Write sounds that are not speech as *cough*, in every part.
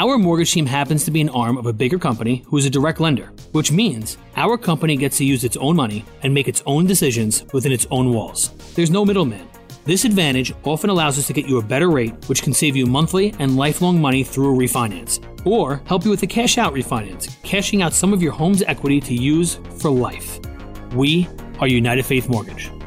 Our mortgage team happens to be an arm of a bigger company who is a direct lender, which means our company gets to use its own money and make its own decisions within its own walls. There's no middleman. This advantage often allows us to get you a better rate, which can save you monthly and lifelong money through a refinance, or help you with a cash out refinance, cashing out some of your home's equity to use for life. We are United Faith Mortgage.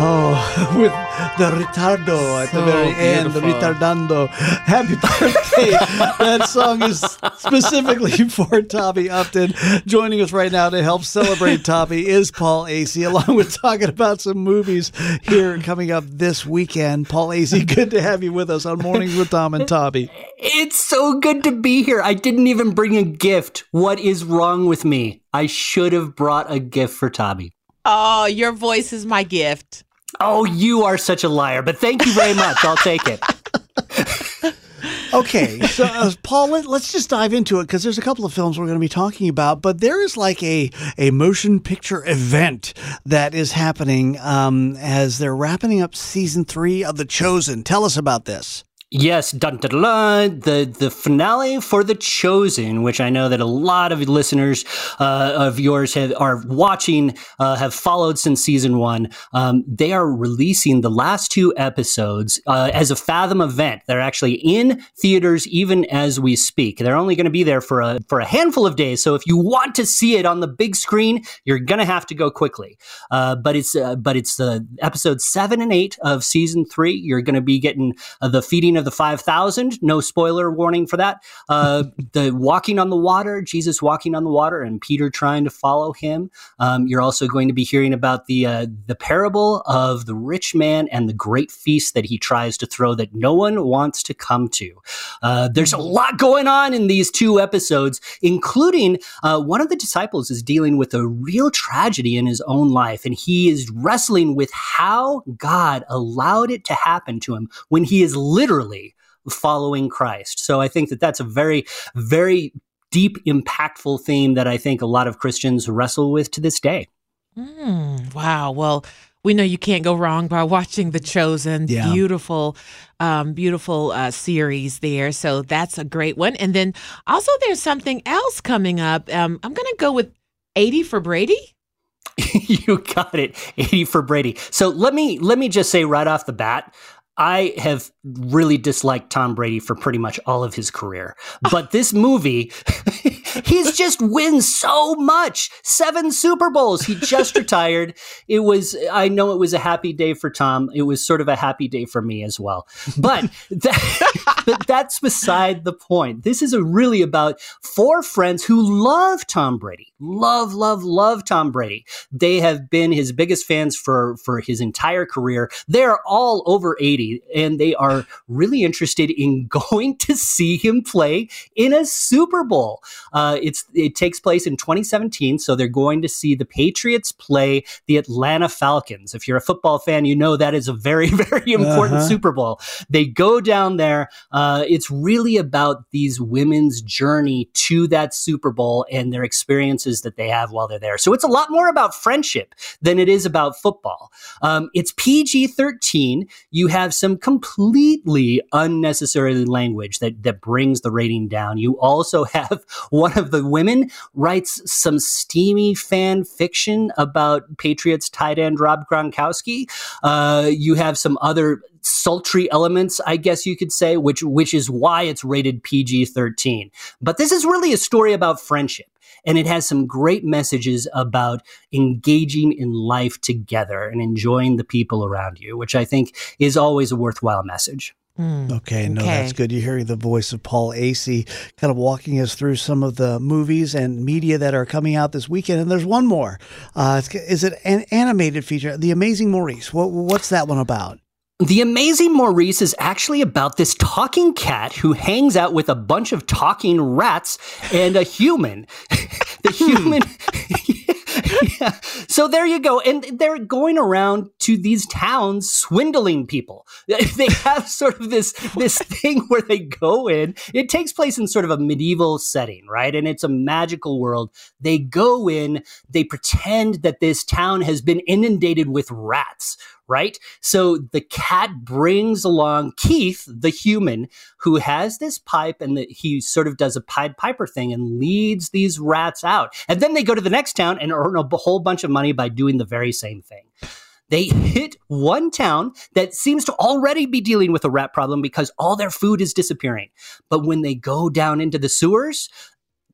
Oh, *laughs* with the retardo at the very end, the retardando. Happy birthday. *laughs* that song is specifically *laughs* for Tommy Upton. Joining us right now to help celebrate Tommy is Paul Asay, along with talking about some movies here coming up this weekend. Paul Asay, good to have you with us on Mornings with Tom and Tommy. It's so good to be here. I didn't even bring a gift. What is wrong with me? I should have brought a gift for Tommy. Oh, your voice is my gift. Oh, you are such a liar, but thank you very much. I'll take it. Okay, so uh, Paul, let, us just dive into it because there's a couple of films we're going to be talking about, but there is like a a motion picture event that is happening um, as they're wrapping up season three of The Chosen. Tell us about this. Yes, dun, dun, dun, the the finale for The Chosen, which I know that a lot of listeners uh, of yours have, are watching, uh, have followed since season one. Um, they are releasing the last two episodes uh, as a Fathom event. They're actually in theaters even as we speak. They're only going to be there for a for a handful of days. So if you want to see it on the big screen, you're going to have to go quickly. Uh, but it's uh, but it's uh, episode seven and eight of season three. You're going to be getting uh, the feeding of the 5,000. No spoiler warning for that. Uh, *laughs* the walking on the water, Jesus walking on the water, and Peter trying to follow him. Um, you're also going to be hearing about the uh, the parable of the rich man and the great feast that he tries to throw that no one wants to come to. Uh, there's a lot going on in these two episodes, including uh, one of the disciples is dealing with a real tragedy in his own life, and he is wrestling with how God allowed it to happen to him when he is literally following Christ. So I think that that's a very, very deep, impactful theme that I think a lot of Christians wrestle with to this day. Mm, wow. Well, we know you can't go wrong by *laughs* watching The Chosen. Yeah. Beautiful, um, beautiful uh, series there. So that's a great one. And then also there's something else coming up. Um, I'm going to go with 80 for Brady. *laughs* you got it 80 for brady so let me let me just say right off the bat I have really disliked Tom Brady for pretty much all of his career. But this movie, *laughs* he's just wins so much. Seven Super Bowls. He just *laughs* retired. It was, I know it was a happy day for Tom. It was sort of a happy day for me as well. But, *laughs* that, but that's beside the point. This is a really about four friends who love Tom Brady. Love, love, love Tom Brady. They have been his biggest fans for, for his entire career. They're all over 80 and they are really interested in *laughs* going to see him play in a Super Bowl. Uh, it's it takes place in 2017, so they're going to see the Patriots play the Atlanta Falcons. If you're a football fan, you know that is a very *laughs* very important Uh-huh. Super Bowl. They go down there. Uh, it's really about these women's journey to that Super Bowl and their experiences that they have while they're there. So it's a lot more about friendship than it is about football. Um, it's PG 13. You have some completely unnecessary language that, that brings the rating down. You also *laughs* have one of the women writes some steamy fan fiction about Patriots tight end Rob Gronkowski. Uh, you have some other sultry elements, I guess you could say, which which is why it's rated PG 13. But this is really a story about friendship. And it has some great messages about engaging in life together and enjoying the people around you, which I think is always a worthwhile message. Okay, no, Okay. that's good. You're hearing the voice of Paul Asay kind of walking us through some of the movies and media that are coming out this weekend. And there's one more. Uh, it's, is it an animated feature? The Amazing Maurice. What, what's that one about? The Amazing Maurice is actually about this talking cat who hangs out with a bunch of talking rats and a human. *laughs* the human. *laughs* *laughs* yeah. So there you go. And they're going around to these towns swindling people. *laughs* They have sort of this this *laughs* thing where they go in. It takes place in sort of a medieval setting, right? And it's a magical world. They go in, they pretend that this town has been inundated with rats, right? So the cat brings along Keith, the human, who has this pipe and the, he sort of does a Pied Piper thing and leads these rats out. And then they go to the next town and earn a whole bunch of money by doing the very same thing. They hit one town that seems to already be dealing with a rat problem because all their food is disappearing. But when they go down into the sewers,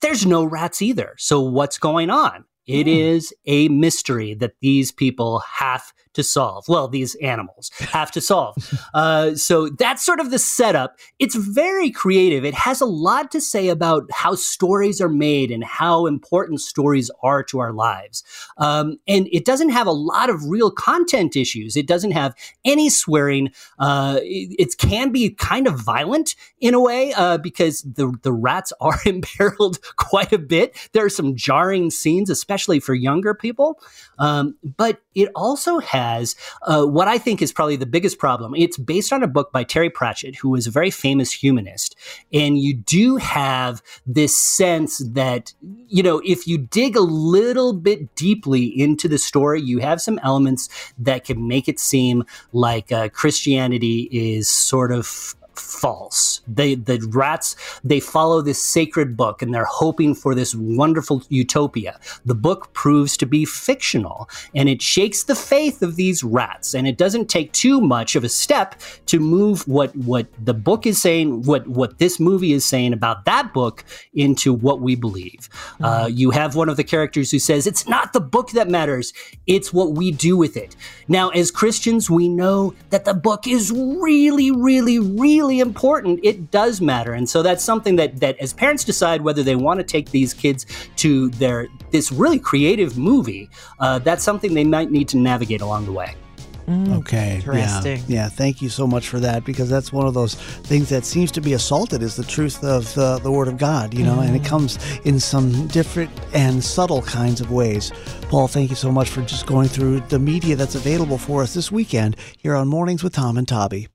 there's no rats either. So what's going on? It hmm. is a mystery that these people have to solve. Well, these animals have to solve. *laughs* uh, so that's sort of the setup. It's very creative. It has a lot to say about how stories are made and how important stories are to our lives. Um, and it doesn't have a lot of real content issues. It doesn't have any swearing. Uh, it, it can be kind of violent in a way uh, because the the rats *laughs* are imperiled quite a bit. There are some jarring scenes, especially for younger people. Um, but it also has uh, what I think is probably the biggest problem. It's based on a book by Terry Pratchett, who is a very famous humanist, and you do have this sense that you know if you dig a little bit deeply into the story, you have some elements that can make it seem like uh, Christianity is sort of false. They the rats they follow this sacred book and they're hoping for this wonderful utopia. The book proves to be fictional and it shakes the faith of these rats and it doesn't take too much of a step to move what what the book is saying, what what this movie is saying about that book into what we believe. Uh, you have one of the characters who says it's not the book that matters, it's what we do with it. Now as Christians, we know that the book is really really really important. It does matter. And so that's something that that as parents decide whether they want to take these kids to their this really creative movie, uh, that's something they might need to navigate along the way. Okay. Interesting. Yeah. yeah. Thank you so much for that because that's one of those things that seems to be assaulted is the truth of the, the Word of God, you know, and it comes in some different and subtle kinds of ways. Paul, thank you so much for just going through the media that's available for us this weekend here on Mornings with Tom and Tabby.